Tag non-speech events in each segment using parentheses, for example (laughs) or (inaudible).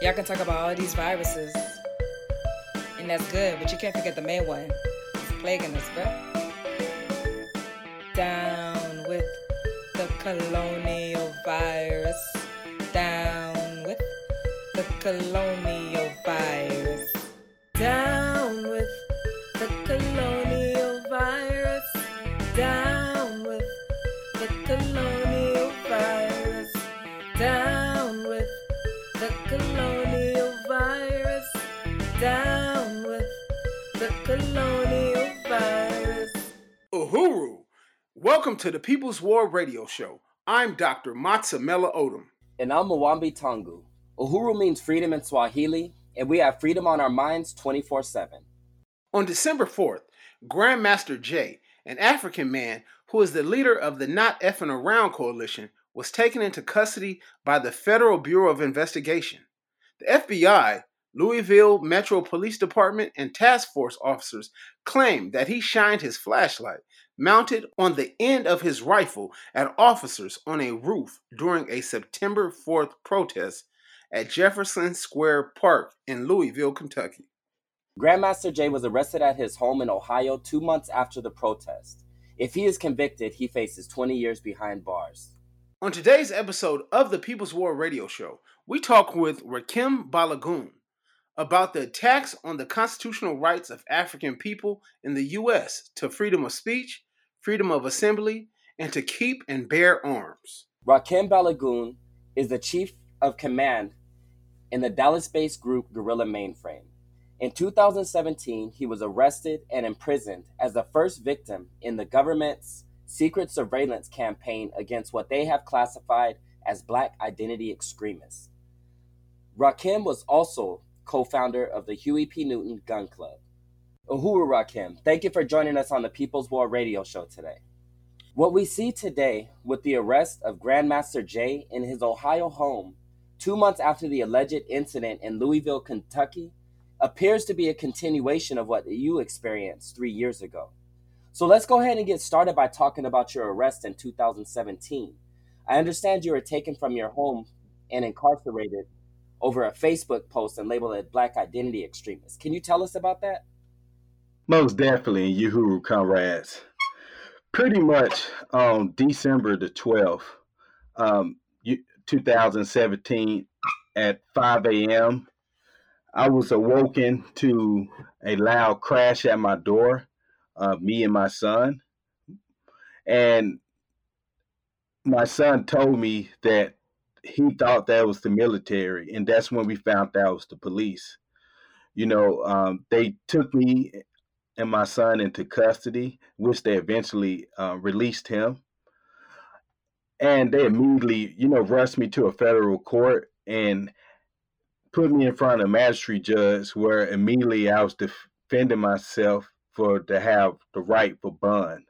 Y'all can talk about all these viruses, and that's good, but you can't forget the main one. It's plaguing us, bruh. Down with the colonial virus. Down with the colonial virus. Welcome to the People's War Radio Show. I'm Dr. Matsemela Odom. And I'm Mwambi Tangu. Uhuru means freedom in Swahili, and we have freedom on our minds 24 7. On December 4th, Grandmaster Jay, an African man who is the leader of the Not Effing Around Coalition, was taken into custody by the Federal Bureau of Investigation. The FBI, Louisville Metro Police Department, and task force officers claimed that he shined his flashlight mounted on the end of his rifle at officers on a roof during a September 4th protest at Jefferson Square Park in Louisville, Kentucky. Grandmaster Jay was arrested at his home in Ohio two months after the protest. If he is convicted, he faces 20 years behind bars. On today's episode of the People's War Radio Show, we talk with Rakem Balogun about the attacks on the constitutional rights of African people in the U.S. to freedom of speech, freedom of assembly, and to keep and bear arms. Rakem Balogun is the chief of command in the Dallas based group Guerrilla Mainframe. In 2017, he was arrested and imprisoned as the first victim in the government's secret surveillance campaign against what they have classified as black identity extremists. Rakem was also co founder of the Huey P. Newton Gun Club. Uhuru Rakem, thank you for joining us on the People's War radio show today. What we see today with the arrest of Grandmaster Jay in his Ohio home two months after the alleged incident in Louisville, Kentucky, appears to be a continuation of what you experienced three years ago. So let's go ahead and get started by talking about your arrest in 2017. I understand you were taken from your home and incarcerated over a Facebook post and labeled as black identity extremist. Can you tell us about that? Most definitely, Uhuru comrades. Pretty much on December the 12th, um, 2017, at 5 a.m., I was awoken to a loud crash at my door, uh, me and my son. And my son told me that he thought that was the military, and that's when we found out it was the police. You know, um, they took me and my son into custody, which they eventually uh, released him. And they immediately, you know, rushed me to a federal court and put me in front of a magistrate judge, where immediately I was defending myself for to have the right for bond,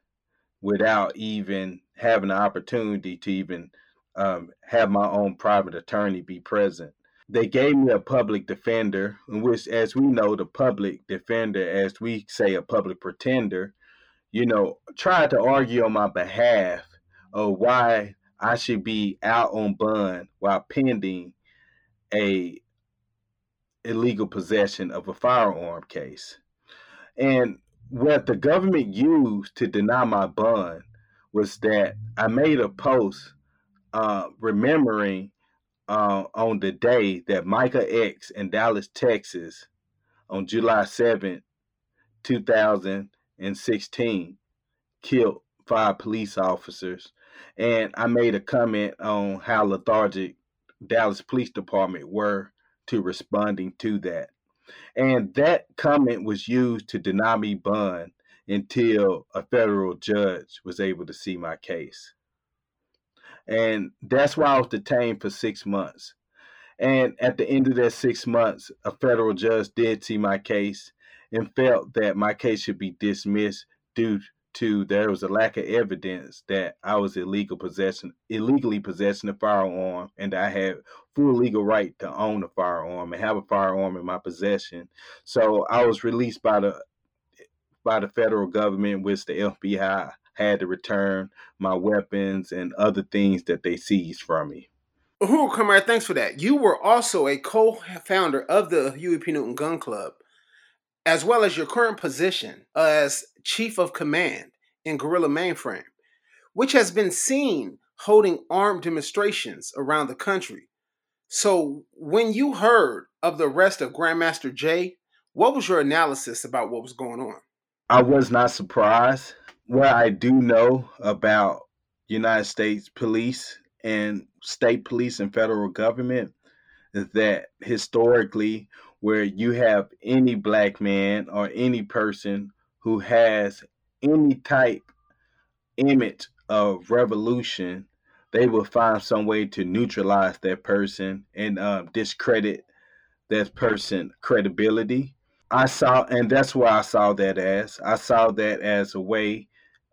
without even having the opportunity to even um, have my own private attorney be present. They gave me a public defender, which, as we know, the public defender, as we say, a public pretender, you know, tried to argue on my behalf of why I should be out on bond while pending a illegal possession of a firearm case. And what the government used to deny my bond was that I made a post uh, remembering uh, on the day that Micah X in Dallas, Texas, on July 7, 2016, killed five police officers. And I made a comment on how lethargic Dallas Police Department were to responding to that. And that comment was used to deny me bond until a federal judge was able to see my case. And that's why I was detained for six months. And at the end of that six months, a federal judge did see my case and felt that my case should be dismissed due to there was a lack of evidence that I was illegal possession illegally possessing a firearm and I had full legal right to own a firearm and have a firearm in my possession. So I was released by the by the federal government, which the FBI had to return my weapons and other things that they seized from me. Uhuru Kamara, thanks for that. You were also a co-founder of the Huey P. Newton Gun Club, as well as your current position as Chief of Command in Guerrilla Mainframe, which has been seen holding armed demonstrations around the country. So, when you heard of the arrest of Grandmaster Jay, what was your analysis about what was going on? I was not surprised. What I do know about United States police and state police and federal government is that historically, where you have any black man or any person who has any type image of revolution, they will find some way to neutralize that person and uh, discredit that person credibility. I saw, and that's why I saw that as I saw that as a way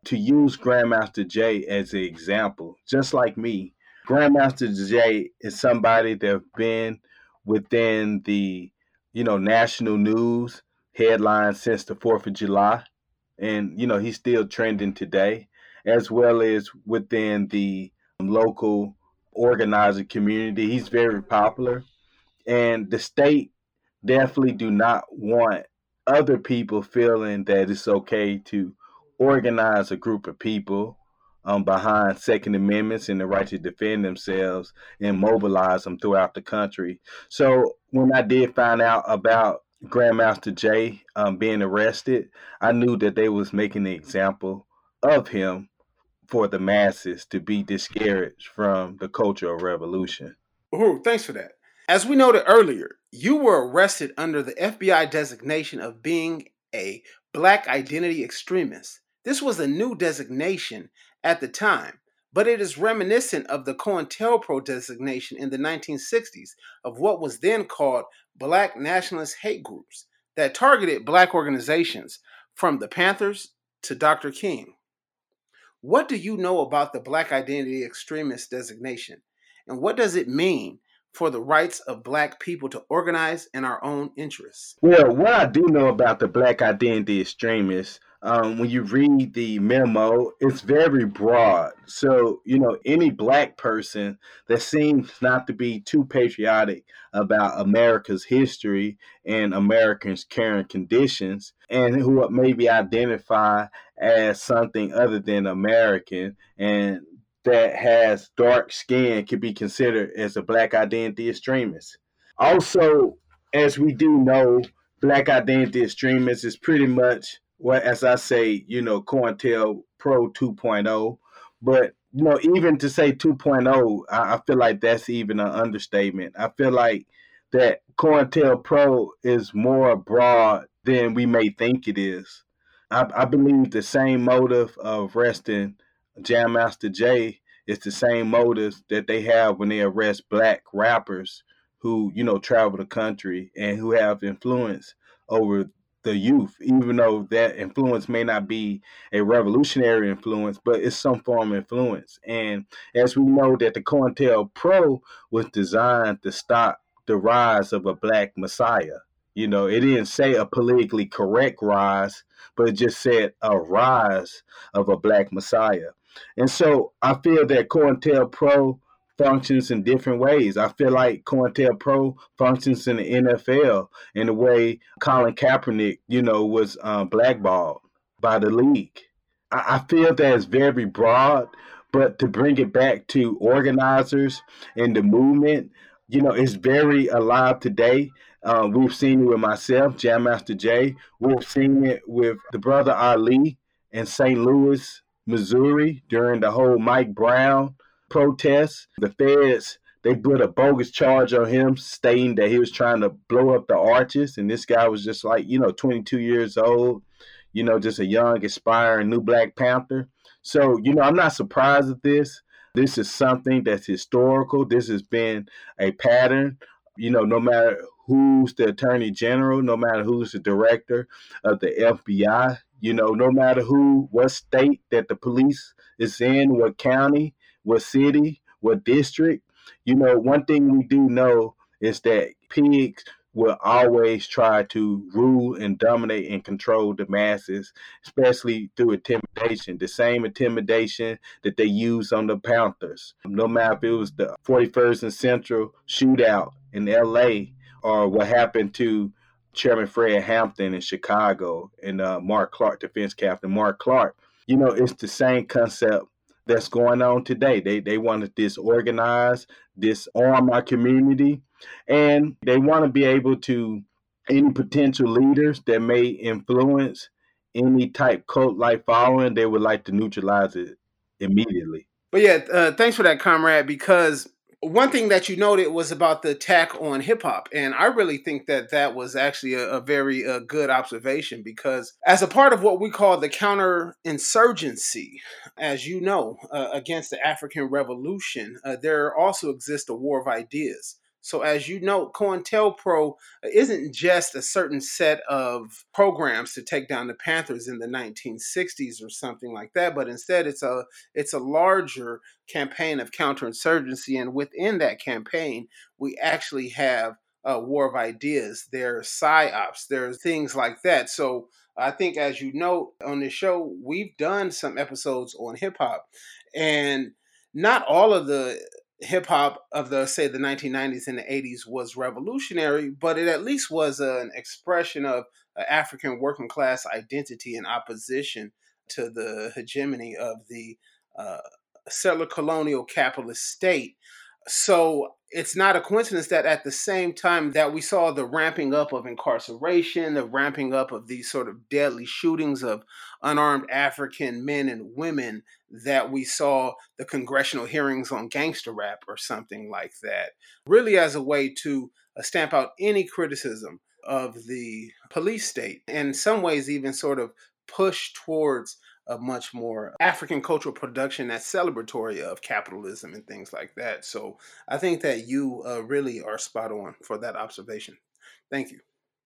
to use Grandmaster Jay as an example, just like me. Grandmaster Jay is somebody that's been within the, you know, national news headlines since the 4th of July. And, you know, he's still trending today, as well as within the local organizer community. He's very popular. And the state definitely do not want other people feeling that it's okay to organize a group of people um, behind Second Amendments and the right to defend themselves and mobilize them throughout the country. So when I did find out about Grandmaster Jay um, being arrested, I knew that they was making an example of him for the masses to be discouraged from the culture of revolution. Uhuru, thanks for that. As we noted earlier, you were arrested under the FBI designation of being a black identity extremist. This was a new designation at the time, but it is reminiscent of the COINTELPRO designation in the 1960s of what was then called black nationalist hate groups that targeted black organizations from the Panthers to Dr. King. What do you know about the black identity extremist designation? And what does it mean for the rights of black people to organize in our own interests? Well, what I do know about the black identity extremists um, when you read the memo, it's very broad. So, you know, any black person that seems not to be too patriotic about America's history and Americans' current conditions, and who maybe identify as something other than American and that has dark skin could be considered as a black identity extremist. Also, as we do know, black identity extremists is pretty much what, as I say, you know, COINTEL Pro 2.0. But, you know, even to say 2.0, I, I feel like that's even an understatement. I feel like that COINTELPRO is more broad than we may think it is. I, I believe the same motive of arresting Jam Master Jay is the same motives that they have when they arrest black rappers who, you know, travel the country and who have influence over the youth, even though that influence may not be a revolutionary influence, but it's some form of influence. And as we know that the COINTELPRO was designed to stop the rise of a black messiah. You know, it didn't say a politically correct rise, but it just said a rise of a black messiah. And so I feel that COINTELPRO functions in different ways. I feel like COINTELPRO functions in the NFL in the way Colin Kaepernick, you know, was um, blackballed by the league. I, I feel that it's very broad, but to bring it back to organizers and the movement, you know, it's very alive today. Uh, we've seen it with myself, Jam Master Jay. We've seen it with the brother Ali in St. Louis, Missouri during the whole Mike Brown protests. The feds they put a bogus charge on him, stating that he was trying to blow up the arches, and this guy was just like you know 22 years old, you know, just a young aspiring new Black Panther. So you know, I'm not surprised at this. This is something that's historical. This has been a pattern. You know, no matter who's the attorney general, no matter who's the director of the FBI, you know, no matter who, what state that the police is in, what county, what city, what district. You know, one thing we do know is that pigs will always try to rule and dominate and control the masses, especially through intimidation. The same intimidation that they used on the Panthers. No matter if it was the 41st and Central shootout in LA or what happened to Chairman Fred Hampton in Chicago and uh, Mark Clark, defense captain Mark Clark. You know, it's the same concept that's going on today. They they want to disorganize, disarm our community, and they want to be able to any potential leaders that may influence any type cult like following, they would like to neutralize it immediately. But yeah, uh, thanks for that, comrade. Because one thing that you noted was about the attack on hip hop, and I really think that that was actually a, a very uh, good observation because, as a part of what we call the counterinsurgency, as you know, uh, against the African Revolution, uh, there also exists a war of ideas. So, as you know, COINTELPRO isn't just a certain set of programs to take down the Panthers in the 1960s or something like that, but instead it's a it's a larger campaign of counterinsurgency, and within that campaign, we actually have a war of ideas. There's psyops. There's things like that. So. I think, as you know, on this show, we've done some episodes on hip hop, and not all of the hip hop of the say the 1990s and the 80s was revolutionary, but it at least was an expression of African working class identity in opposition to the hegemony of the uh, settler colonial capitalist state. So it's not a coincidence that at the same time that we saw the ramping up of incarceration, the ramping up of these sort of deadly shootings of unarmed African men and women, that we saw the congressional hearings on gangster rap or something like that, really as a way to uh, stamp out any criticism of the police state, and in some ways, even sort of push towards a much more African cultural production that's celebratory of capitalism and things like that. So I think that you uh, really are spot on for that observation. Thank you.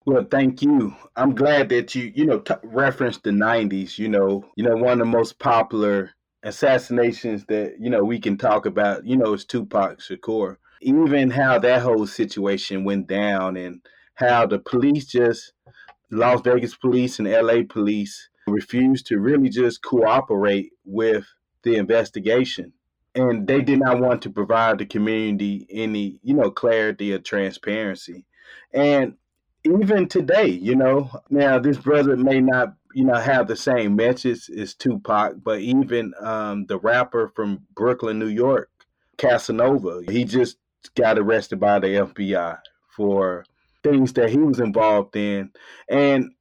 Well, thank you. I'm glad that you, you know, t- referenced the '90s. You know, you know, one of the most popular assassinations that you know we can talk about. You know, is Tupac Shakur. Even how that whole situation went down, and how the police just Las Vegas police and LA police refused to really just cooperate with the investigation. And they did not want to provide the community any, you know, clarity or transparency. And even today, you know, now this brother may not, you know, have the same message as Tupac, but even um, the rapper from Brooklyn, New York, Casanova, he just got arrested by the FBI for things that he was involved in. And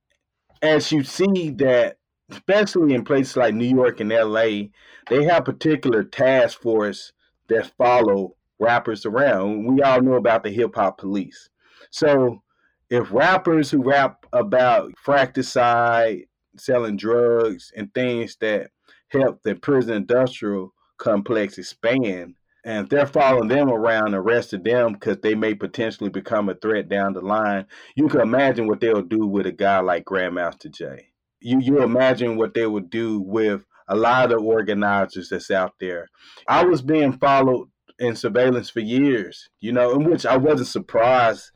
as you see that especially in places like New York and LA, they have particular task force that follow rappers around. We all know about the hip hop police. So if rappers who rap about fratricide, selling drugs, and things that help the prison industrial complex expand, and they're following them around, arresting them because they may potentially become a threat down the line, you can imagine what they'll do with a guy like Grandmaster Jay you you imagine what they would do with a lot of organizers that's out there. I was being followed in surveillance for years, you know, in which I wasn't surprised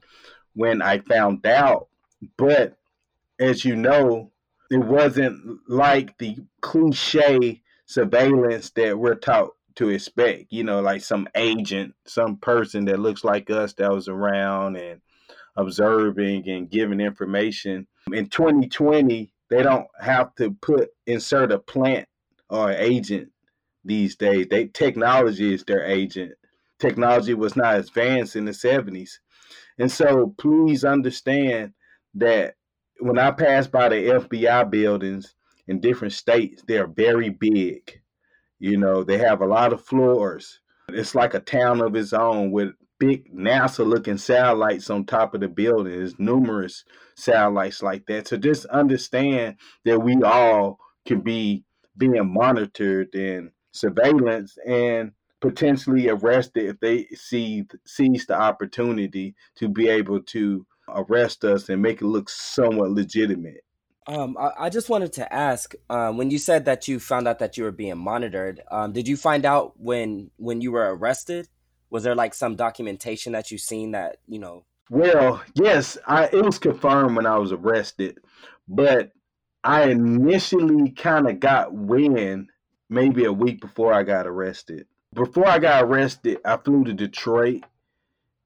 when I found out. But as you know, it wasn't like the cliche surveillance that we're taught to expect, you know, like some agent, some person that looks like us that was around and observing and giving information. In 2020, they don't have to put insert a plant or agent these days. They technology is their agent. Technology was not advanced in the 70s. And so please understand that when I pass by the FBI buildings in different states, they're very big. You know, they have a lot of floors. It's like a town of its own with big NASA looking satellites on top of the building. There's numerous satellites like that. So just understand that we all can be being monitored and surveillance and potentially arrested if they see seize the opportunity to be able to arrest us and make it look somewhat legitimate. Um, I, I, just wanted to ask, um, when you said that you found out that you were being monitored, um, did you find out when when you were arrested? was there like some documentation that you seen that you know Well, yes, I it was confirmed when I was arrested, but I initially kind of got wind maybe a week before I got arrested. Before I got arrested, I flew to Detroit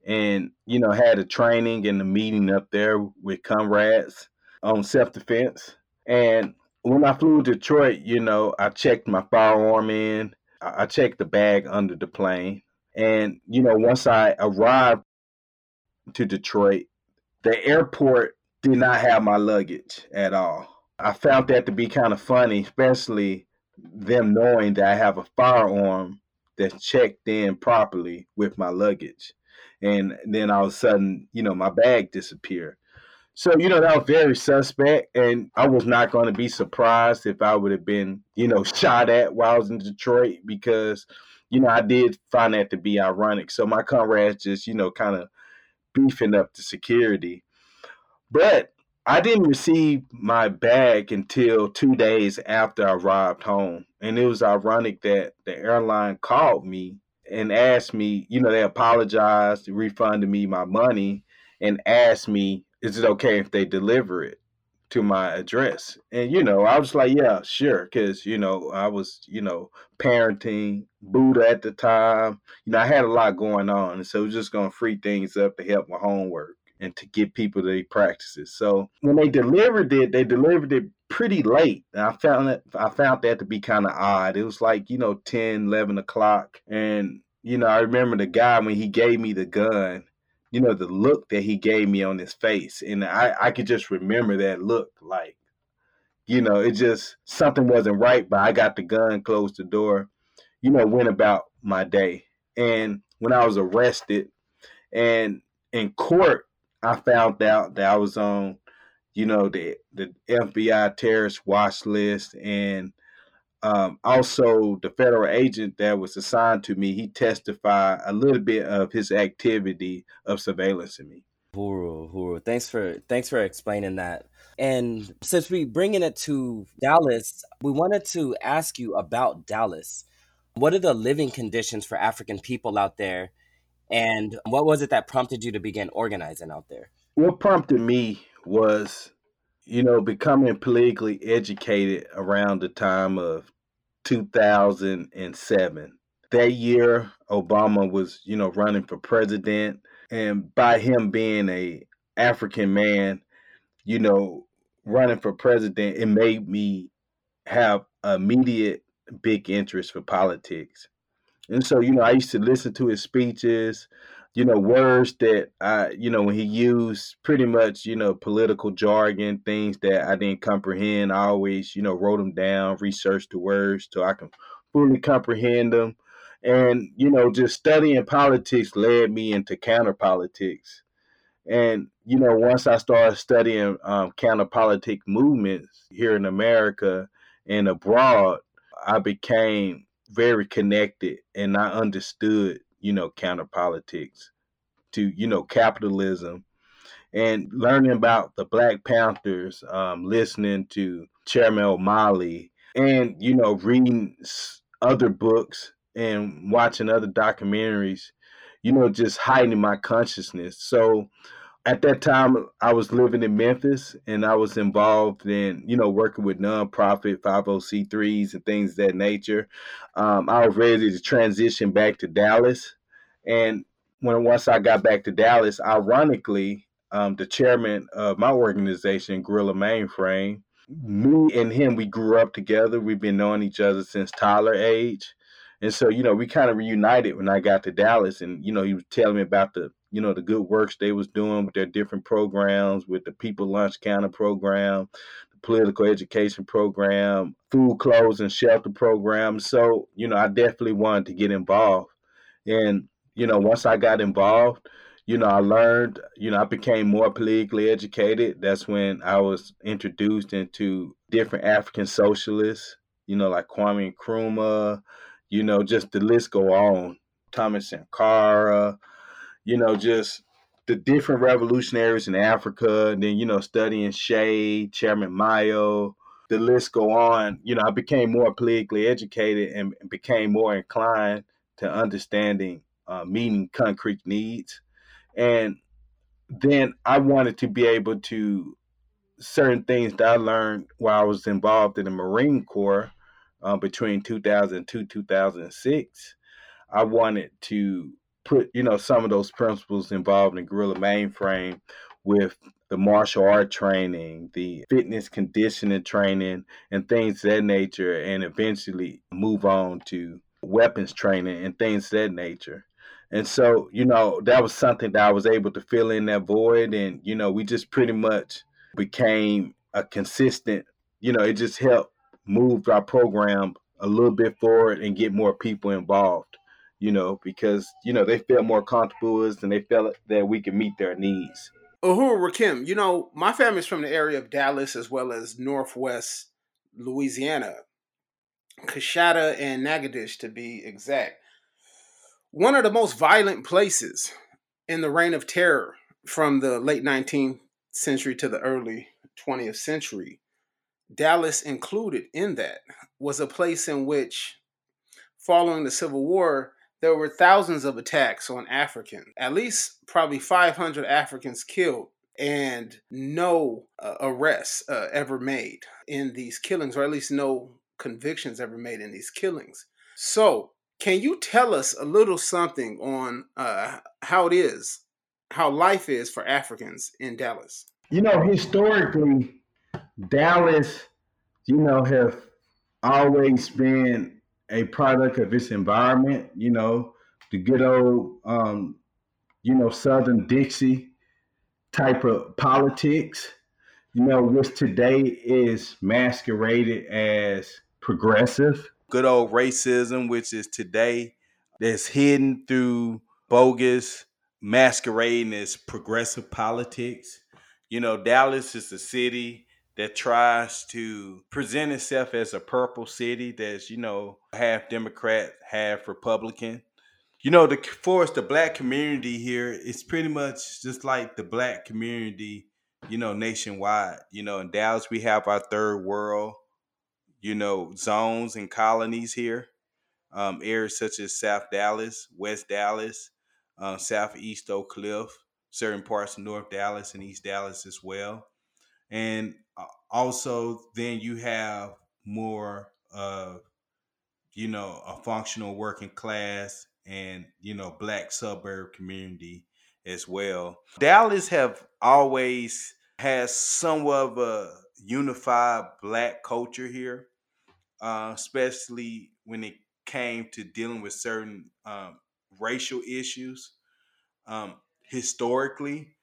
and you know had a training and a meeting up there with comrades Um, on self defense. And when I flew to Detroit, you know, I checked my firearm in. I checked the bag under the plane. And, you know, once I arrived to Detroit, the airport did not have my luggage at all. I found that to be kind of funny, especially them knowing that I have a firearm that's checked in properly with my luggage. And then all of a sudden, you know, my bag disappeared. So, you know, that was very suspect. And I was not going to be surprised if I would have been, you know, (laughs) shot at while I was in Detroit because, you know, I did find that to be ironic. So my comrades just, you know, kind of beefing up the security. But I didn't receive my bag until two days after I arrived home. And it was ironic that the airline called me and asked me, you know, they apologized, refunded me my money, and asked me is it okay if they deliver it to my address? And you know, I was like, yeah, sure, because you know, I was you know parenting Buddha at the time. You know, I had a lot going on, and so I was just gonna free things up to help my homework and to get people to practices. So when they delivered it, they delivered it pretty late. And I found that I found that to be kind of odd. It was like, you know, 10, 11 o'clock. And, you know, I remember the guy when he gave me the gun, you know, the look that he gave me on his face. And I, I could just remember that look like, you know, it just something wasn't right, but I got the gun, closed the door, you know, went about my day. And when I was arrested and in court, I found out that I was on, you know, the the FBI terrorist watch list and um, also the federal agent that was assigned to me, he testified a little bit of his activity of surveillance in me. Huru, Huru. Thanks for thanks for explaining that. And since we bringing it to Dallas, we wanted to ask you about Dallas. What are the living conditions for African people out there? And what was it that prompted you to begin organizing out there? What prompted me was you know, becoming politically educated around the time of 2007. That year, Obama was, you know, running for president, and by him being a African man, you know, running for president, it made me have immediate big interest for politics. And so, you know, I used to listen to his speeches you know, words that I, you know, when he used pretty much, you know, political jargon, things that I didn't comprehend, I always, you know, wrote them down, researched the words so I can fully comprehend them. And, you know, just studying politics led me into counter politics. And, you know, once I started studying um, counter politic movements here in America and abroad, I became very connected and I understood you know, counter politics, to, you know, capitalism, and learning about the Black Panthers, um, listening to Chairman Omali, and, you know, reading other books and watching other documentaries, you know, just heightening my consciousness. So, at that time I was living in Memphis and I was involved in, you know, working with nonprofit 50C3s and things that nature. Um, I was ready to transition back to Dallas. And when once I got back to Dallas, ironically, um, the chairman of my organization, Guerrilla Mainframe, me and him, we grew up together. We've been knowing each other since toddler age. And so, you know, we kind of reunited when I got to Dallas and, you know, he was telling me about the you know the good works they was doing with their different programs with the people lunch counter program the political education program food clothes and shelter program. So you know i definitely wanted to get involved. And you know once i got involved you know i learned you know i became more politically educated. That's when i was introduced into different african socialists you know like kwame nkrumah you know just the list go on. Thomas sankara you know, just the different revolutionaries in Africa, and then, you know, studying Che, Chairman Mao, the list go on. You know, I became more politically educated and became more inclined to understanding uh, meeting concrete needs. And then I wanted to be able to certain things that I learned while I was involved in the Marine Corps uh, between 2002 2006. I wanted to put you know some of those principles involved in guerrilla mainframe with the martial art training, the fitness conditioning training, and things that nature, and eventually move on to weapons training and things that nature. And so, you know, that was something that I was able to fill in that void. And, you know, we just pretty much became a consistent, you know, it just helped move our program a little bit forward and get more people involved, you know, because, you know, they felt more comfortable with us and they felt that we could meet their needs. Uhuru Rakem, you know, my family's from the area of Dallas as well as Northwest Louisiana, Coushatta and Natchitoches to be exact one of the most violent places in the reign of terror from the late 19th century to the early 20th century, Dallas included in that, was a place in which, following the Civil War, there were thousands of attacks on Africans, at least probably 500 Africans killed, and no uh, arrests uh, ever made in these killings, or at least no convictions ever made in these killings. So, can you tell us a little something on uh, how it is, how life is for Africans in Dallas? You know, historically, Dallas, you know, have always been a product of its environment. You know, the good old, um, you know, Southern Dixie type of politics. You know, which today is masqueraded as progressive good old racism, which is today that's hidden through bogus masquerading as progressive politics. You know, Dallas is a city that tries to present itself as a purple city that's, you know, half Democrat, half Republican. You know, the for us, the black community here is pretty much just like the black community, you know, nationwide. You know, in Dallas, we have our third world you know, zones and colonies here. Um, areas such as South Dallas, West Dallas, uh, Southeast Oak Cliff, certain parts of North Dallas and East Dallas as well. And also, then you have more of, you know, a functional working class and, you know, black suburb community as well. Dallas have always has somewhat of a unified black culture here, uh, especially when it came to dealing with certain um, racial issues. Um, historically,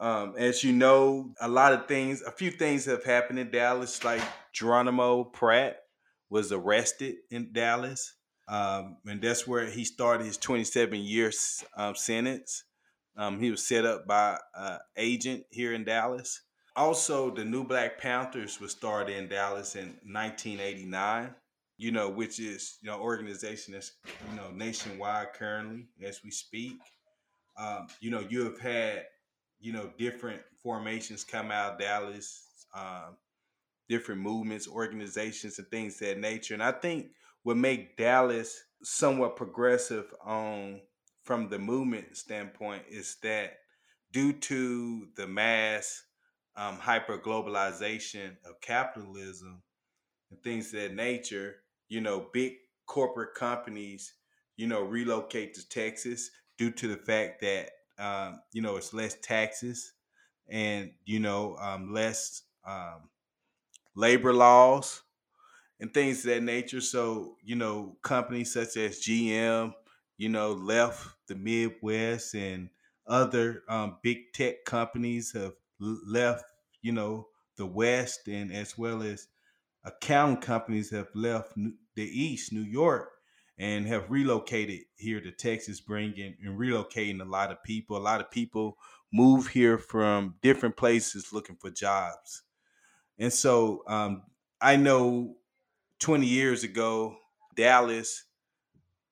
um, as you know, a lot of things, a few things have happened in Dallas, like Geronimo Pratt was arrested in Dallas. Um, and that's where he started his 27 year um, sentence. Um, he was set up by an agent here in Dallas. Also, the New Black Panthers was started in Dallas in 1989. You know, which is you know organization that's you know nationwide currently as we speak. Um, you know, you have had you know different formations come out of Dallas, um, different movements, organizations, and things that nature. And I think what make Dallas somewhat progressive on from the movement standpoint is that due to the mass um, hyper globalization of capitalism and things that nature, you know, big corporate companies, you know, relocate to Texas due to the fact that, um, you know, it's less taxes and, you know, um, less um, labor laws and things of that nature. So, you know, companies such as GM, you know, left the Midwest and other um, big tech companies have left, you know, the West, and as well as accounting companies have left the East, New York, and have relocated here to Texas, bringing and relocating a lot of people. A lot of people move here from different places looking for jobs. And so um, I know 20 years ago, Dallas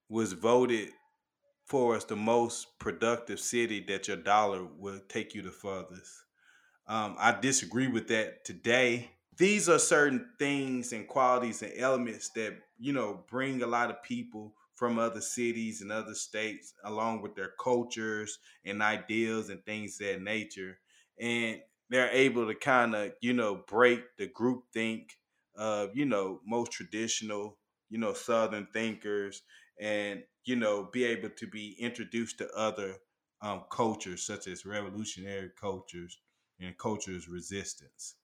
was voted for as the most productive city that your dollar will take you the furthest. Um, I disagree with that today. These are certain things and qualities and elements that you know bring a lot of people from other cities and other states, along with their cultures and ideals and things that nature. And they're able to kind of, you know, break the group think of, you know, most traditional, you know, Southern thinkers and, you know, be able to be introduced to other um, cultures such as revolutionary cultures and cultures resistance.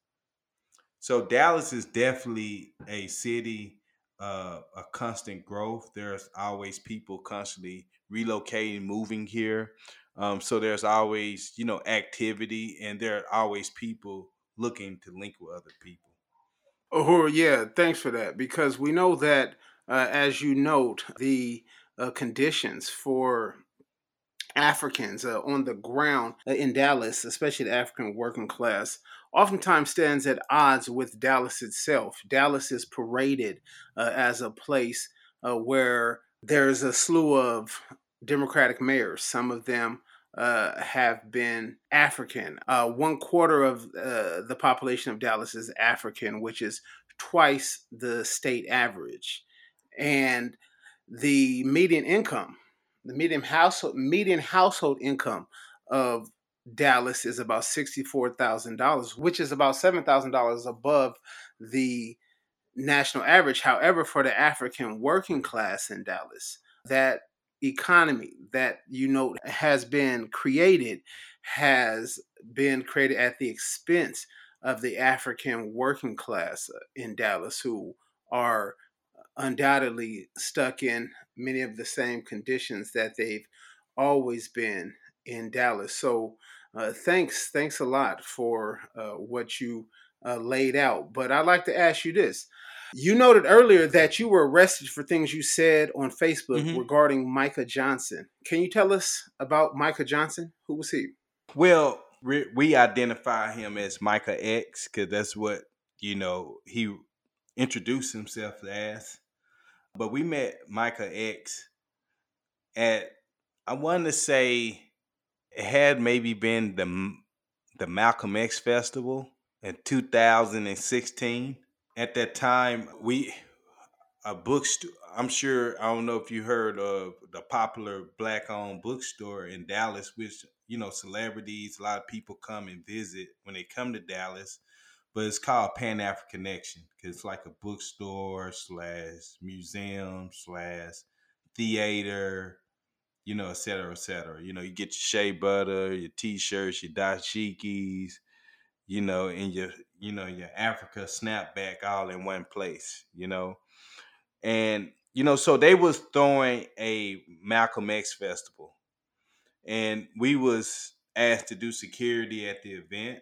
So Dallas is definitely a city uh, a constant growth. There's always people constantly relocating, moving here. Um, so there's always, you know, activity and there are always people looking to link with other people. Oh, yeah. Thanks for that. Because we know that, uh, as you note, the uh, conditions for Africans uh, on the ground uh, in Dallas, especially the African working class, oftentimes stands at odds with Dallas itself. Dallas is paraded uh, as a place uh, where there's a slew of Democratic mayors. Some of them uh, have been African. Uh, one quarter of the population of Dallas is African, which is twice the state average. And the median income the median household median household income of Dallas is about $64,000, which is about $7,000 above the national average. However, for the African working class in Dallas, that economy that you know has been created has been created at the expense of the African working class uh, in Dallas who are undoubtedly stuck in many of the same conditions that they've always been in Dallas. So, uh, thanks, thanks a lot for uh, what you uh, laid out. But I'd like to ask you this. You noted earlier that you were arrested for things you said on Facebook mm-hmm. regarding Micah Johnson. Can you tell us about Micah Johnson? Who was he? Well, we identify him as Micah X because that's what you know he introduced himself as. But we met Micah X at I want to say had maybe been the the Malcolm X festival in 2016. At that time, we a bookstore. I'm sure I don't know if you heard of the popular black-owned bookstore in Dallas, which you know celebrities, a lot of people come and visit when they come to Dallas but it's called Pan African Connection because it's like a bookstore slash museum slash theater, you know, et cetera, et cetera. You know, you get your shea butter, your t-shirts, your dashikis, you know, and your, you know, your Africa snapback all in one place, you know. And, you know, so they was throwing a Malcolm X festival. And we was asked to do security at the event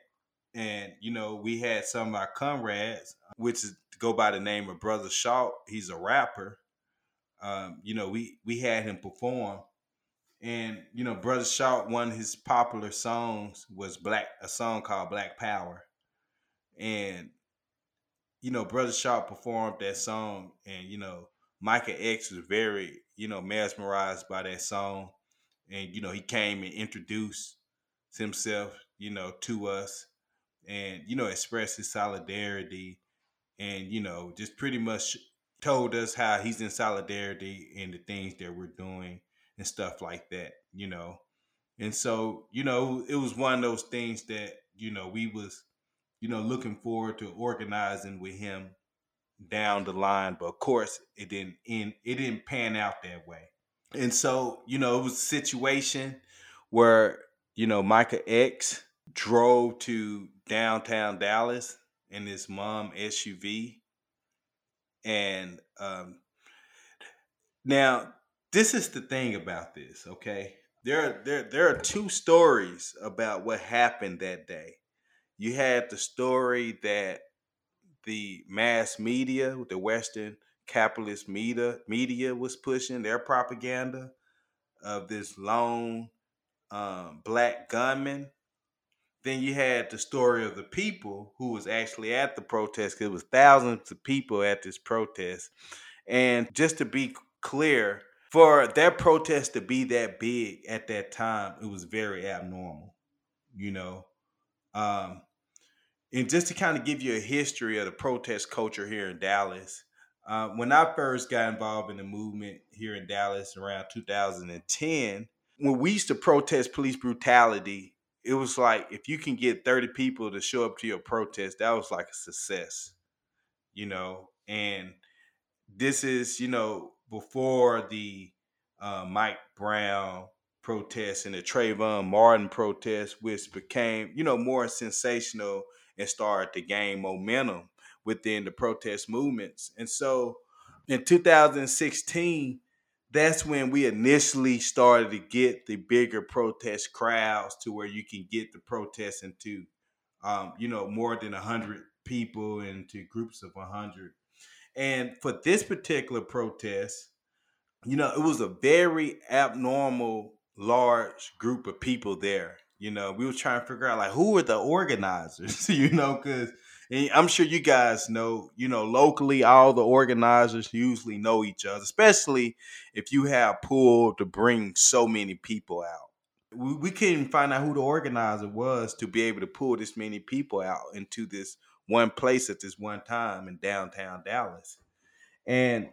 and you know we had some of our comrades, which is go by the name of Brother Shaw. He's a rapper. Um, you know, we we had him perform, and you know, Brother Shaw, one of his popular songs was Black, a song called Black Power, and you know, Brother Shaw performed that song, and you know, Micah X was very you know mesmerized by that song, and you know, he came and introduced himself, you know, to us and you know expressed his solidarity and you know just pretty much told us how he's in solidarity in the things that we're doing and stuff like that you know and so you know it was one of those things that you know we was you know looking forward to organizing with him down the line but of course it didn't end it didn't pan out that way and so you know it was a situation where you know micah x drove to downtown Dallas in his mom SUV. And um, now this is the thing about this, okay? There, there, there are two stories about what happened that day. You had the story that the mass media, the Western capitalist media, media was pushing their propaganda of this lone um, black gunman then you had the story of the people who was actually at the protest because it was thousands of people at this protest. And just to be clear, for that protest to be that big at that time, it was very abnormal, you know. Um, and just to kind of give you a history of the protest culture here in Dallas, Uh, when I first got involved in the movement here in Dallas around 2010, when we used to protest police brutality, it was like if you can get 30 people to show up to your protest, that was like a success, you know. And this is, you know, before the uh, Mike Brown protests and the Trayvon Martin protests, which became, you know, more sensational and started to gain momentum within the protest movements. And so in 2016, that's when we initially started to get the bigger protest crowds to where you can get the protests into, um, you know, more than 100 people into groups of 100. And for this particular protest, you know, it was a very abnormal large group of people there. You know, we were trying to figure out like who are the organizers, (laughs) you know, because I'm sure you guys know, you know, locally, all the organizers usually know each other, especially if you have pulled to bring so many people out. We, we couldn't find out who the organizer was to be able to pull this many people out into this one place at this one time in downtown Dallas. And,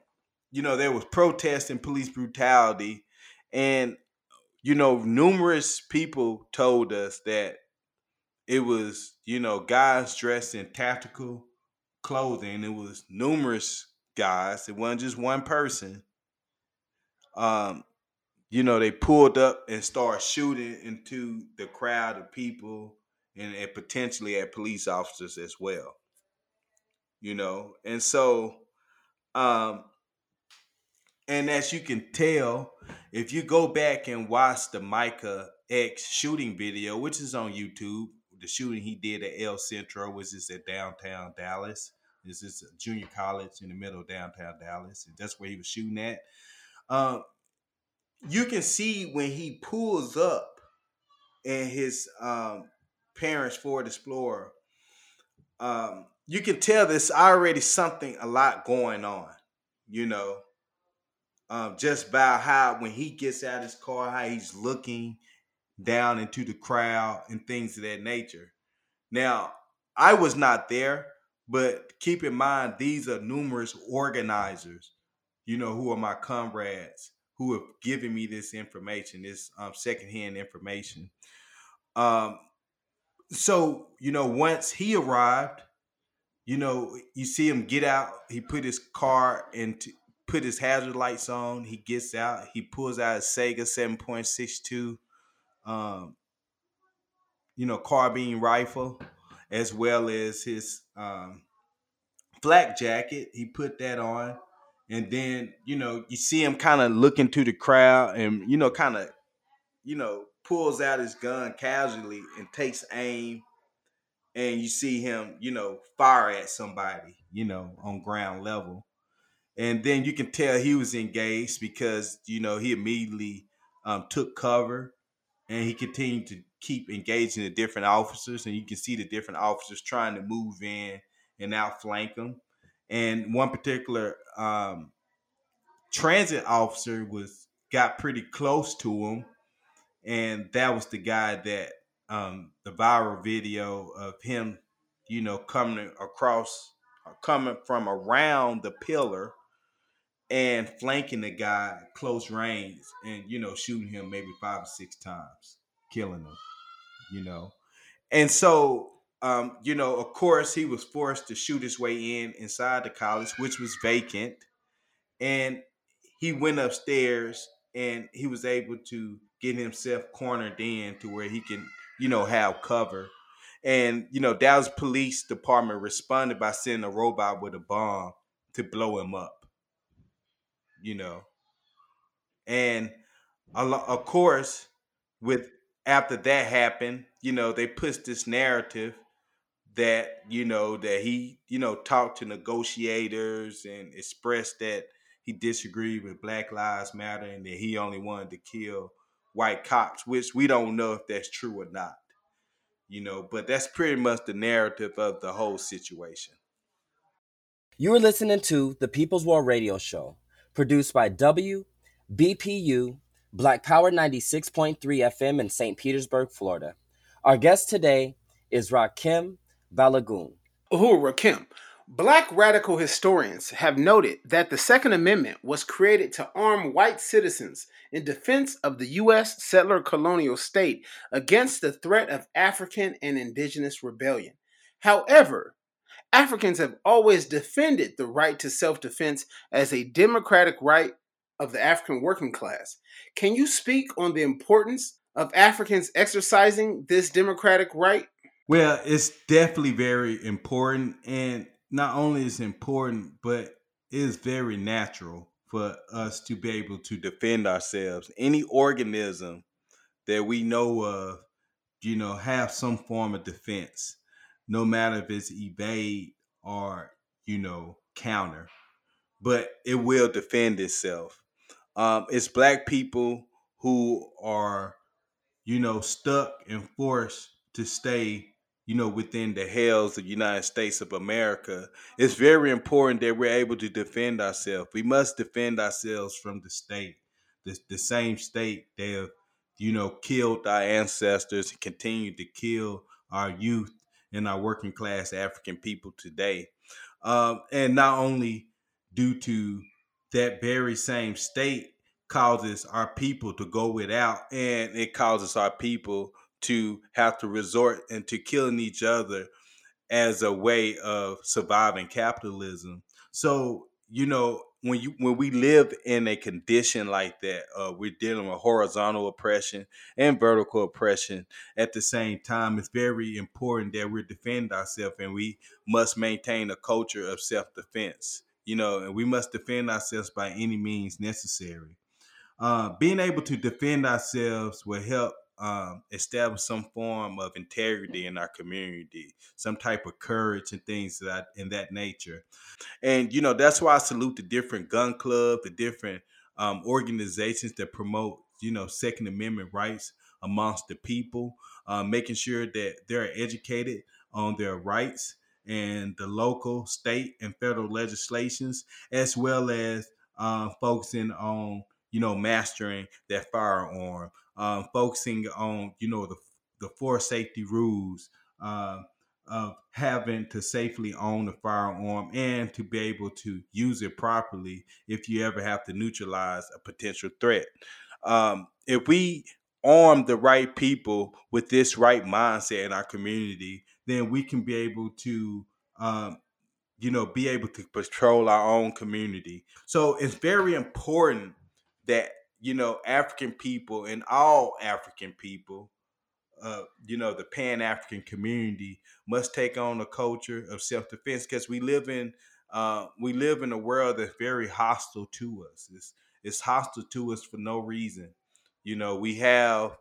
you know, there was protest and police brutality. And you know, numerous people told us that it was, you know, guys dressed in tactical clothing. It was numerous guys. It wasn't just one person. Um, you know, they pulled up and started shooting into the crowd of people and, and potentially at police officers as well. You know, and so um and as you can tell, if you go back and watch the Micah X shooting video, which is on YouTube, the shooting he did at El Centro, which is at downtown Dallas. This is a junior college in the middle of downtown Dallas, and that's where he was shooting at. Um, you can see when he pulls up and his um, parents Ford Explorer, um, you can tell there's already something a lot going on, you know um, just by how when he gets out his car, how he's looking down into the crowd and things of that nature. Now, I was not there, but keep in mind these are numerous organizers, you know, who are my comrades who have given me this information, this um, secondhand information. Um, so you know, once he arrived, you know, you see him get out. He put his car and put his hazard lights on. He gets out. He pulls out a Saiga 7.62, um, you know, carbine rifle, as well as his um, flak jacket. He put that on. And then, you know, you see him kind of looking to the crowd and, you know, kind of, you know, pulls out his gun casually and takes aim. And you see him, you know, fire at somebody, you know, on ground level and then you can tell he was engaged because you know he immediately um, took cover and he continued to keep engaging the different officers and you can see the different officers trying to move in and outflank him and one particular um, transit officer was got pretty close to him and that was the guy that um, the viral video of him you know coming across coming from around the pillar and flanking the guy close range and you know shooting him maybe five or six times killing him you know? And so um, you know of course he was forced to shoot his way in inside the college which was vacant. And he went upstairs and he was able to get himself cornered in to where he can you know have cover and you know dallas police department responded by sending a robot with a bomb to blow him up you know. And of course, with after that happened, you know, they pushed this narrative that you know that he you know talked to negotiators and expressed that he disagreed with Black Lives Matter and that he only wanted to kill white cops, which we don't know if that's true or not. You know, but that's pretty much the narrative of the whole situation. You are listening to the People's War Radio Show produced by WBPU Black Power 96.3 FM in St. Petersburg, Florida. Our guest today is Rakem Balogun. Oh, Rakem. Black radical historians have noted that the Second Amendment was created to arm white citizens in defense of the U.S. settler colonial state against the threat of African and indigenous rebellion. However, Africans have always defended the right to self defense as a democratic right of the African working class. Can you speak on the importance of Africans exercising this democratic right? Well, it's definitely very important. And not only is important, but is very natural for us to be able to defend ourselves. Any organism that we know of, you know, have some form of defense, no matter if it's evade or, you know, counter, but it will defend itself. Um, it's black people who are, you know, stuck and forced to stay you know, within the hells of the United States of America, it's very important that we're able to defend ourselves. We must defend ourselves from the state, the, the same state that have, you know, killed our ancestors and continue to kill our youth and our working class African people today. Um, and not only due to that very same state causes our people to go without, and it causes our people to have to resort into killing each other as a way of surviving capitalism. So, you know, when you when we live in a condition like that, uh, we're dealing with horizontal oppression and vertical oppression at the same time. It's very important that we defend ourselves, and we must maintain a culture of self defense. You know, and we must defend ourselves by any means necessary. Uh, being able to defend ourselves will help um, establish some form of integrity in our community, some type of courage and things that in that nature. And you know that's why I salute the different gun clubs, the different um, organizations that promote you know Second Amendment rights amongst the people, uh, making sure that they're educated on their rights and the local, state, and federal legislations, as well as uh, focusing on you know mastering that firearm um, focusing on you know the the four safety rules uh, of having to safely own a firearm and to be able to use it properly if you ever have to neutralize a potential threat. Um, if we arm the right people with this right mindset in our community, then we can be able to, um, you know, be able to patrol our own community. So it's very important that you know, African people and all African people, uh, you know, the Pan African community must take on a culture of self defense because we live in uh, we live in a world that's very hostile to us. It's it's hostile to us for no reason. You know, we have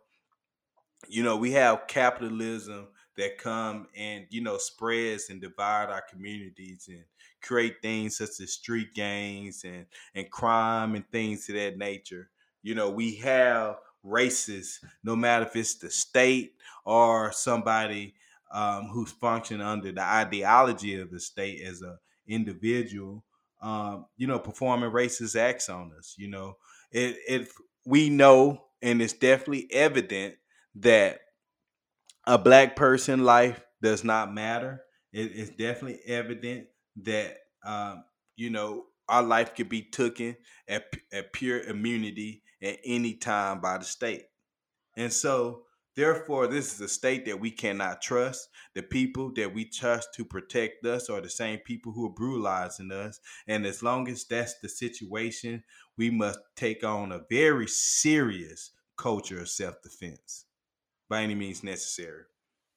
you know we have capitalism that come and you know spreads and divide our communities and create things such as street gangs and and crime and things of that nature you know, we have races, no matter if it's the state or somebody um, who's functioning under the ideology of the state as a individual, um, you know, performing racist acts on us. You know, it, it we know, and it's definitely evident that a black person life does not matter. It, it's definitely evident that um, you know our life could be taken at, at pure immunity at any time by the state. And so, therefore, this is a state that we cannot trust. The people that we trust to protect us are the same people who are brutalizing us. And as long as that's the situation, we must take on a very serious culture of self defense by any means necessary.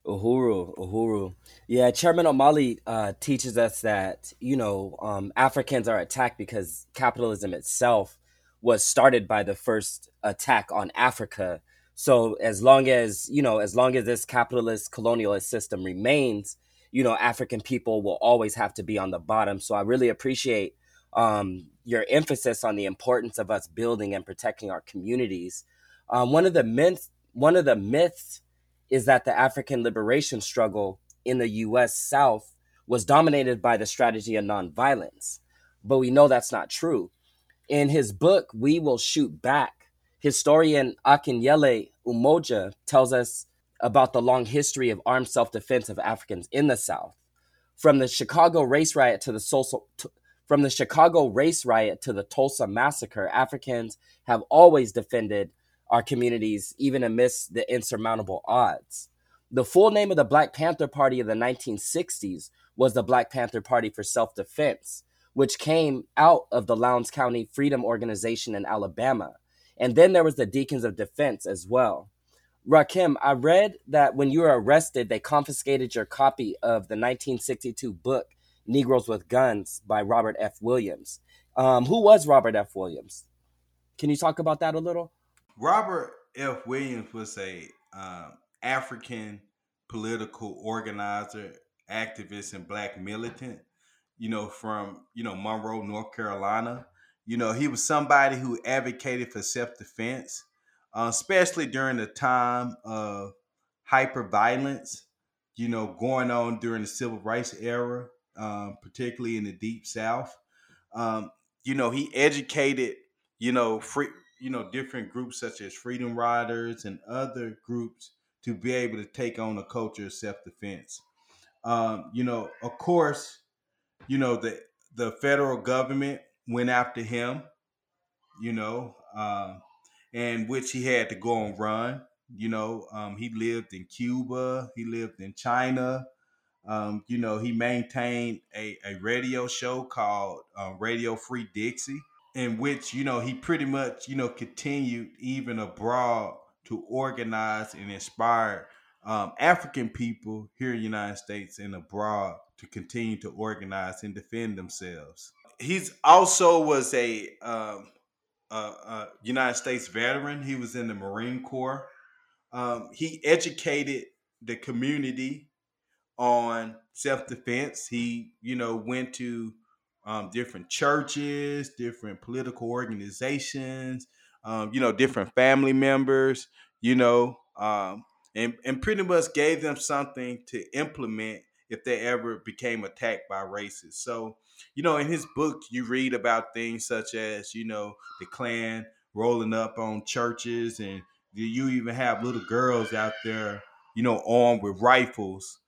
Uhuru, Uhuru. Yeah, Chairman Omali uh, teaches us that, you know, um, Africans are attacked because capitalism itself was started by the first attack on Africa. So as long as, you know, as long as this capitalist colonialist system remains, you know, African people will always have to be on the bottom. So I really appreciate um, your emphasis on the importance of us building and protecting our communities. Um, one of the myths, one of the myths is that the African liberation struggle in the U.S. South was dominated by the strategy of nonviolence, but we know that's not true. In his book, We Will Shoot Back, historian Akinyele Umoja tells us about the long history of armed self defense of Africans in the South. From the Chicago race riot to the social, to, from the Chicago race riot to the Tulsa massacre, Africans have always defended our communities, even amidst the insurmountable odds. The full name of the Black Panther Party of the 1960s was the Black Panther Party for Self Defense, which came out of the Lowndes County Freedom Organization in Alabama. And then there was the Deacons of Defense as well. Rakem, I read that when you were arrested, they confiscated your copy of the 1962 book, Negroes with Guns by Robert F. Williams. Um, who was Robert F. Williams? Can you talk about that a little? Robert F. Williams was a um, African political organizer, activist, and black militant. You know, from you know Monroe, North Carolina. You know, he was somebody who advocated for self defense, uh, especially during the time of hyper violence. You know, going on during the civil rights era, um, particularly in the deep South. Um, you know, he educated you know free you know different groups such as freedom riders and other groups to be able to take on a culture of self-defense um, you know of course you know the the federal government went after him you know um, and which he had to go and run you know um, he lived in cuba he lived in china um, you know he maintained a, a radio show called uh, radio free dixie in which you know he pretty much you know continued even abroad to organize and inspire um, African people here in the United States and abroad to continue to organize and defend themselves. He's also was a, um, a, a United States veteran. He was in the Marine Corps. Um, he educated the community on self defense. He, you know, went to um, different churches, different political organizations, um, you know, different family members, you know, um, and, and pretty much gave them something to implement if they ever became attacked by racists. So, you know, in his book, you read about things such as, you know, the Klan rolling up on churches, and you even have little girls out there, you know, armed with rifles,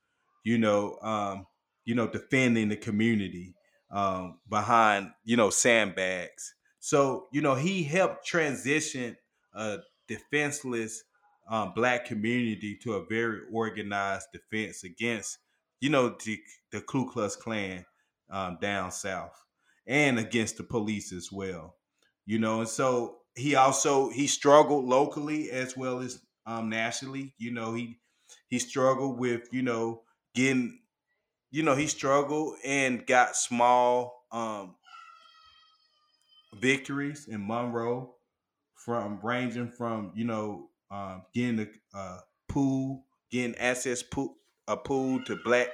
you know, um, you know, defending the community um, behind you know sandbags. So you know he helped transition a defenseless um, black community to a very organized defense against you know the, the Ku Klux Klan um, down south and against the police as well. You know, and so he also he struggled locally as well as um, nationally. You know, he he struggled with you know getting you know, he struggled and got small um, victories in Monroe from ranging from, you know, um, getting a uh, pool, getting access pool, a pool to black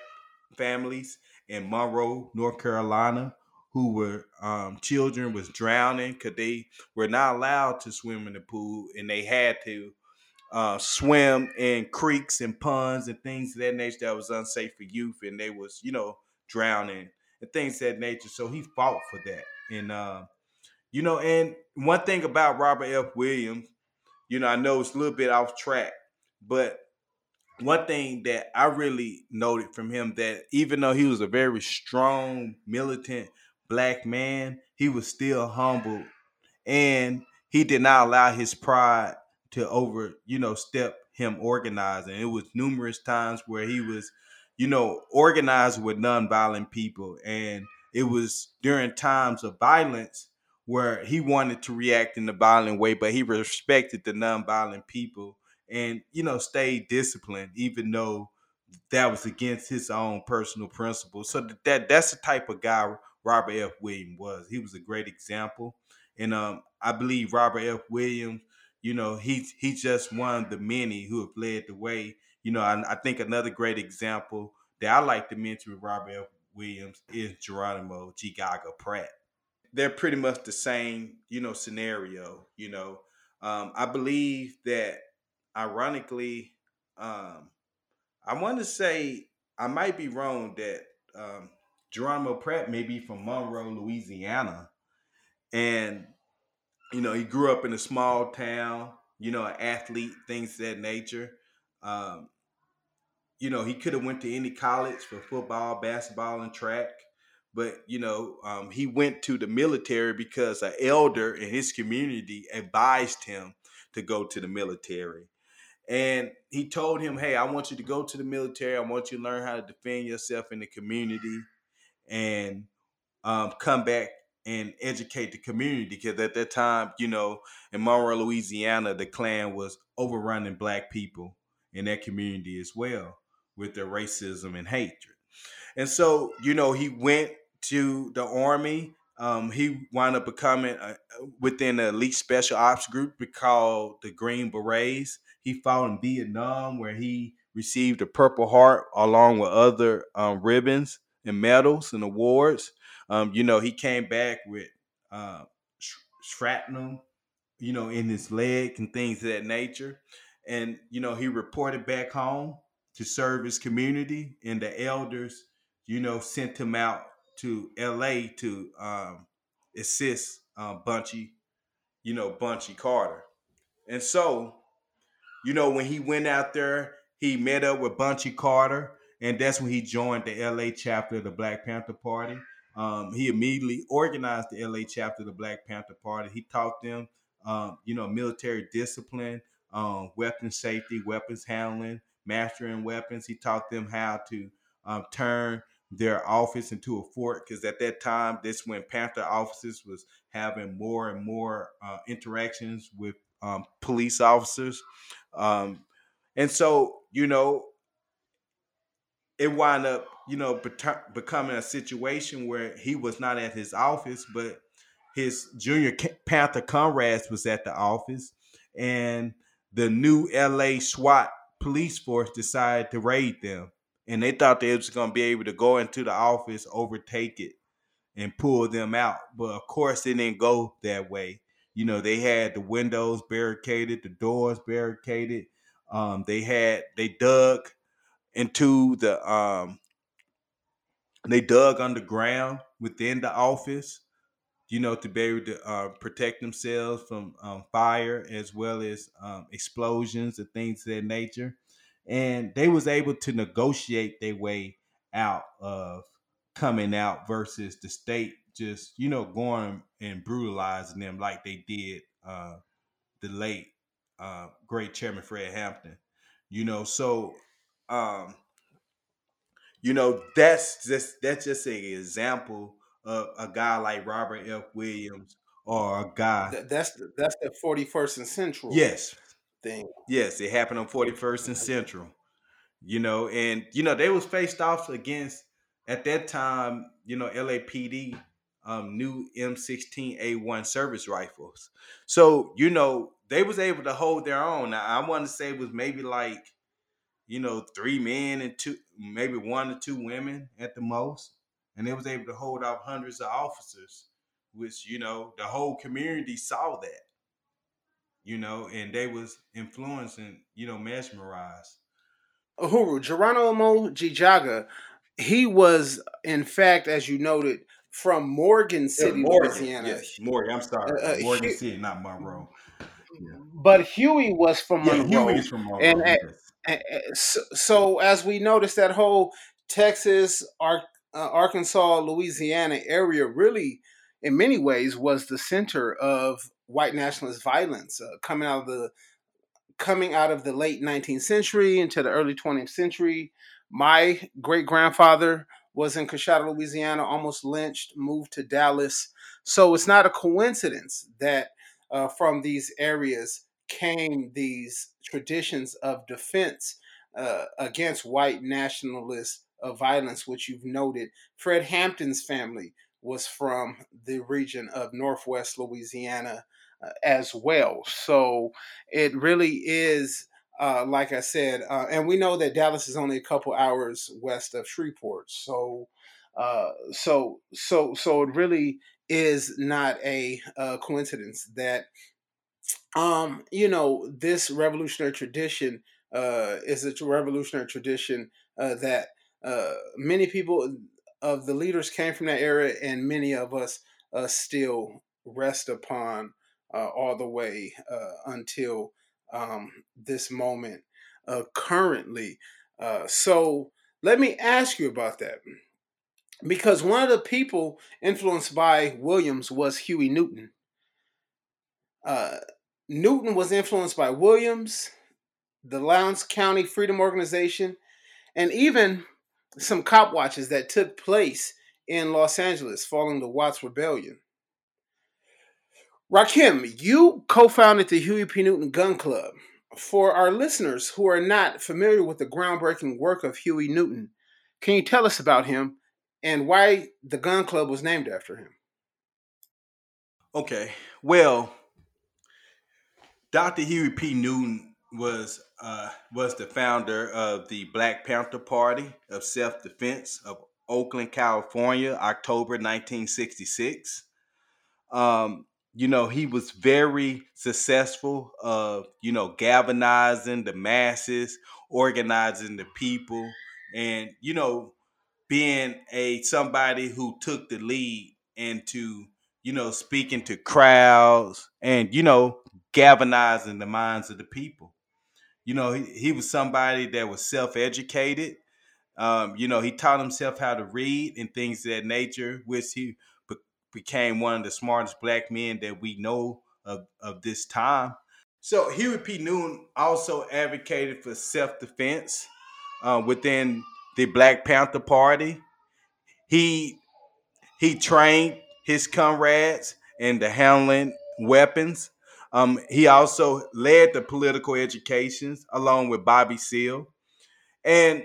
families in Monroe, North Carolina, who were um, children was drowning because they were not allowed to swim in the pool and they had to uh, swim in creeks and ponds and things of that nature that was unsafe for youth, and they was you know drowning and things of that nature. So he fought for that, and uh, you know, and one thing about Robert F. Williams, you know, I know it's a little bit off track, but one thing that I really noted from him that even though he was a very strong, militant black man, he was still humble and he did not allow his pride to over, you know, step him organizing. It was numerous times where he was, you know, organized with nonviolent people. And it was during times of violence where he wanted to react in a violent way, but he respected the nonviolent people and, you know, stayed disciplined, even though that was against his own personal principles. So that that's the type of guy Robert F. Williams was. He was a great example. And um, I believe Robert F. Williams you know, he's he's just one of the many who have led the way. You know, I, I think another great example that I like to mention with Robert F. Williams is Geronimo ji-Jaga Pratt. They're pretty much the same, you know, scenario. You know, um, I believe that, ironically, um, I want to say I might be wrong that um, Geronimo Pratt may be from Monroe, Louisiana, and you know, he grew up in a small town, you know, an athlete, things that nature. Um, you know, he could have went to any college for football, basketball, and track. But you know, um, he went to the military because an elder in his community advised him to go to the military. And he told him, Hey, I want you to go to the military. I want you to learn how to defend yourself in the community and um, come back and educate the community. Because at that time, you know, in Monroe, Louisiana, the Klan was overrunning black people in that community as well with their racism and hatred. And so, you know, he went to the army. Um, he wound up becoming a, within the elite special ops group called the Green Berets. He fought in Vietnam, where he received a Purple Heart along with other um, ribbons and medals and awards. Um, you know, he came back with uh, shrapnel, you know, in his leg and things of that nature. And, you know, he reported back home to serve his community, and the elders, you know, sent him out to LA to um, assist uh, Bunchy, you know, Bunchy Carter. And so, you know, when he went out there, he met up with Bunchy Carter, and that's when he joined the LA chapter of the Black Panther Party. Um, he immediately organized the LA chapter of the Black Panther Party. He taught them, um, you know, military discipline, um, weapons safety, weapons handling, mastering weapons. He taught them how to um, turn their office into a fort because at that time, this when Panther officers was having more and more uh, interactions with um, police officers, um, and so you know, it wound up you know becoming a situation where he was not at his office, but his junior Panther comrades was at the office, and the new LA SWAT police force decided to raid them. And they thought they was going to be able to go into the office, overtake it, and pull them out. But of course, it didn't go that way. You know, they had the windows barricaded, the doors barricaded. Um, they had they dug into the um, they dug underground within the office you know, to be able to uh, protect themselves from um, fire as well as um, explosions and things of that nature. And they was able to negotiate their way out of coming out versus the state just, you know, going and brutalizing them like they did uh, the late uh, great chairman Fred Hampton. You know, so um, you know, that's just that's just an example of a guy like Robert F. Williams or a guy. that's the, that's the 41st and Central. Yes. Thing. Yes, it happened on 41st and Central. You know, and you know they was faced off against at that time. You know, LAPD um, new M16A1 service rifles. So you know they was able to hold their own. Now I want to say it was maybe like you know three men and two, maybe one or two women at the most and they was able to hold off hundreds of officers, which you know the whole community saw that, you know, and they was influencing, you know, mesmerized. Uhuru Geronimo ji-Jaga, he was in fact, as you noted, from Morgan City, yeah, Morgan, Louisiana. Yes, Morgan. I'm sorry, uh, uh Morgan Hugh, City, not Monroe. Yeah. But Huey was from yeah, Monroe. Huey's from Monroe. And, yes. and, and so, so, as we noticed, that whole Texas, Ar- uh, Arkansas, Louisiana area really, in many ways, was the center of white nationalist violence uh, coming out of the coming out of the late 19th century into the early 20th century. My great grandfather was in Coushatta, Louisiana, almost lynched, moved to Dallas. So it's not a coincidence that uh, from these areas came these traditions of defense uh, against white nationalist of violence, which you've noted. Fred Hampton's family was from the region of Northwest Louisiana uh, as well. So it really is, uh, like I said, uh, and we know that Dallas is only a couple hours west of Shreveport. So, uh, so, so, so it really is not a, a coincidence that, um, you know, this revolutionary tradition uh, is a revolutionary tradition uh, that uh, many people of the leaders came from that era, and many of us uh, still rest upon uh, all the way uh, until um, this moment. Uh, currently, Uh, so let me ask you about that. Because one of the people influenced by Williams was Huey Newton. Uh, Newton was influenced by Williams, the Lowndes County Freedom Organization, and even some cop watches that took place in Los Angeles following the Watts Rebellion. Rakem, you co founded the Huey P. Newton Gun Club. For our listeners who are not familiar with the groundbreaking work of Huey Newton, can you tell us about him and why the gun club was named after him? Okay. Well, Dr. Huey P. Newton was uh, was the founder of the Black Panther Party of Self Defense of Oakland, California, October 1966. Um, you know, he was very successful of, you know, galvanizing the masses, organizing the people, and, you know, being a somebody who took the lead into, you know, speaking to crowds and, you know, galvanizing the minds of the people. You know, he, he was somebody that was self-educated. Um, you know, he taught himself how to read and things of that nature, which he became one of the smartest black men that we know of, of this time. So Huey P. Newton also advocated for self-defense uh, within the Black Panther Party. He he trained his comrades in the handling weapons. Um, he also led the political educations along with Bobby Seale. And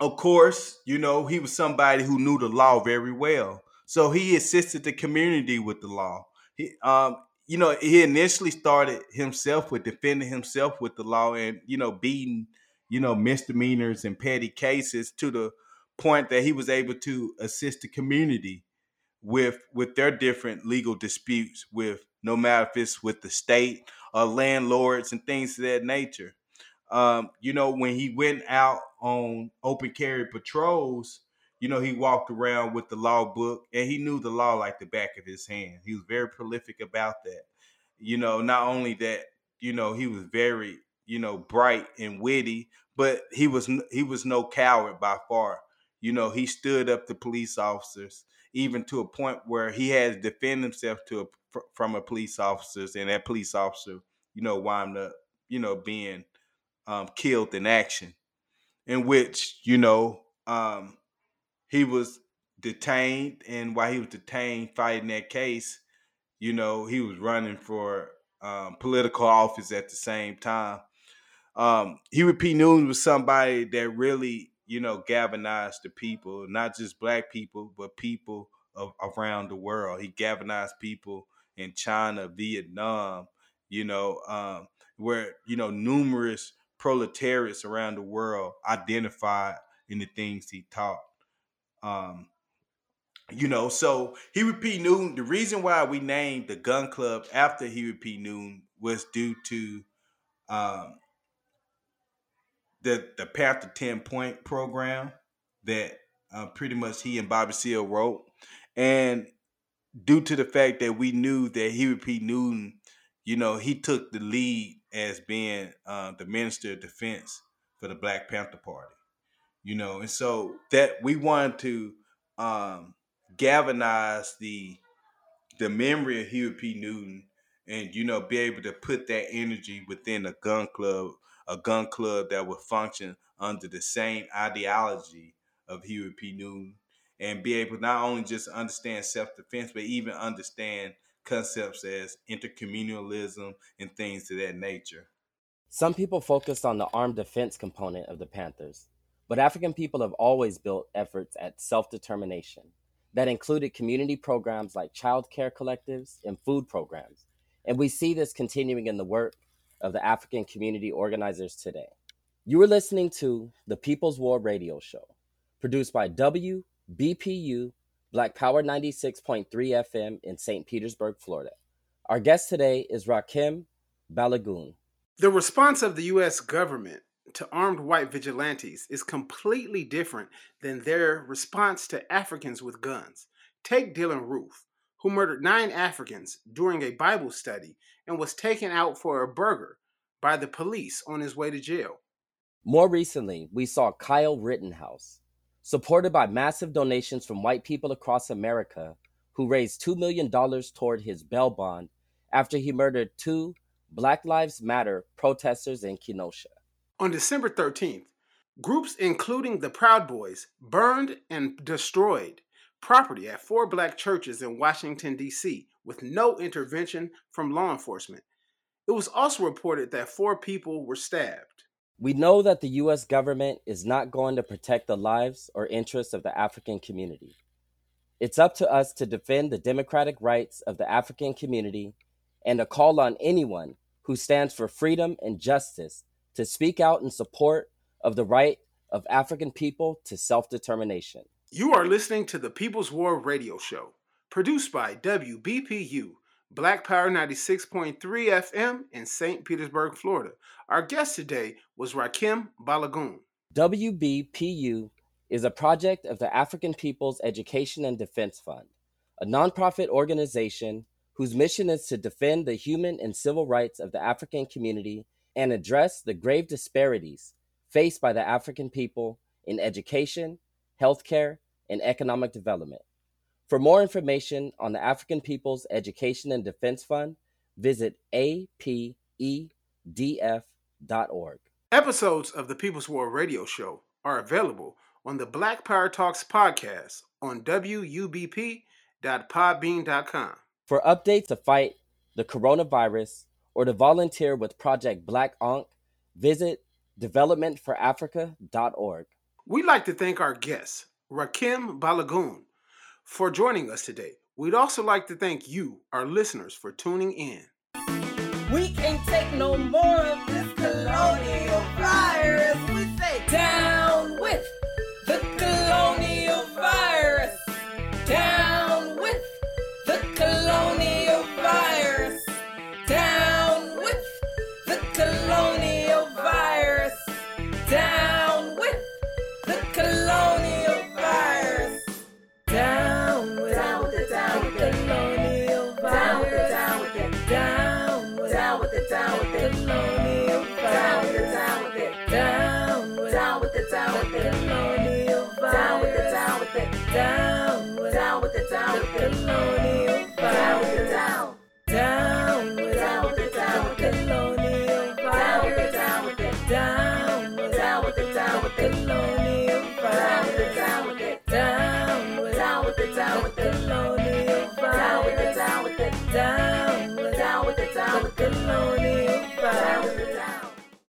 of course, you know, he was somebody who knew the law very well. So he assisted the community with the law. He, um, you know, he initially started himself with defending himself with the law and you know beating, you know, misdemeanors and petty cases to the point that he was able to assist the community with with their different legal disputes with no matter if it's with the state or landlords and things of that nature. Um, you know, when he went out on open carry patrols, you know, he walked around with the law book and he knew the law like the back of his hand. He was very prolific about that. You know, not only that, you know, he was very, you know, bright and witty, but he was he was no coward by far. You know, he stood up to police officers even to a point where he had to defend himself to a, from a police officers and that police officer, you know, wound up, you know, being um, killed in action in which, you know, um, he was detained, and while he was detained fighting that case, you know, he was running for um, political office at the same time. Um, Huey P. Newton was somebody that really, you know, galvanized the people, not just black people, but people of, around the world. He galvanized people in China, Vietnam, you know, um, where, you know, numerous proletariats around the world identified in the things he taught. Um, you know, so Huey P. Newton, the reason why we named the gun club after Huey P. Newton was due to um, the the Panther 10 point program that uh, pretty much he and Bobby Seale wrote. And due to the fact that we knew that Huey P. Newton, you know, he took the lead as being uh, the Minister of Defense for the Black Panther Party you know, and so that we wanted to um, galvanize the the memory of Huey P. Newton, and you know, be able to put that energy within a gun club, a gun club that would function under the same ideology of Huey P. Newton, and be able not only just understand self defense, but even understand concepts as intercommunalism and things of that nature. Some people focused on the armed defense component of the Panthers, but African people have always built efforts at self determination that included community programs like child care collectives and food programs. And we see this continuing in the work of the African community organizers today. You are listening to the People's War Radio Show, produced by WBPU Black Power 96.3 FM in St. Petersburg, Florida. Our guest today is Rakem Balogun. The response of the U.S. government to armed white vigilantes is completely different than their response to Africans with guns. Take Dylann Roof, who murdered nine Africans during a Bible study and was taken out for a burger by the police on his way to jail. More recently, we saw Kyle Rittenhouse, supported by massive donations from white people across America, who raised $2 million toward his bail bond after he murdered two Black Lives Matter protesters in Kenosha. On December 13th, groups including the Proud Boys burned and destroyed property at four black churches in Washington, D.C., with no intervention from law enforcement. It was also reported that four people were stabbed. We know that the U.S. government is not going to protect the lives or interests of the African community. It's up to us to defend the democratic rights of the African community and to call on anyone who stands for freedom and justice to speak out in support of the right of African people to self determination. You are listening to the People's War Radio Show, produced by WBPU, Black Power 96.3 FM in St. Petersburg, Florida. Our guest today was Rakem Balogun. WBPU is a project of the African People's Education and Defense Fund, a nonprofit organization whose mission is to defend the human and civil rights of the African community and address the grave disparities faced by the African people in education, healthcare, and economic development. For more information on the African People's Education and Defense Fund, visit apedf.org. Episodes of the People's War Radio Show are available on the Black Power Talks podcast on wubp.podbean.com. For updates to fight the coronavirus or to volunteer with Project Black Ankh, visit developmentforafrica.org. We'd like to thank our guest, Rakem Balogun, for joining us today. We'd also like to thank you, our listeners, for tuning in. We can't take no more of this colonial colonial down the down. Down with down with the down with colonial down with the down with the down with down with the down with colonial down with the down with the down with down with the down with colonial down with the down with the down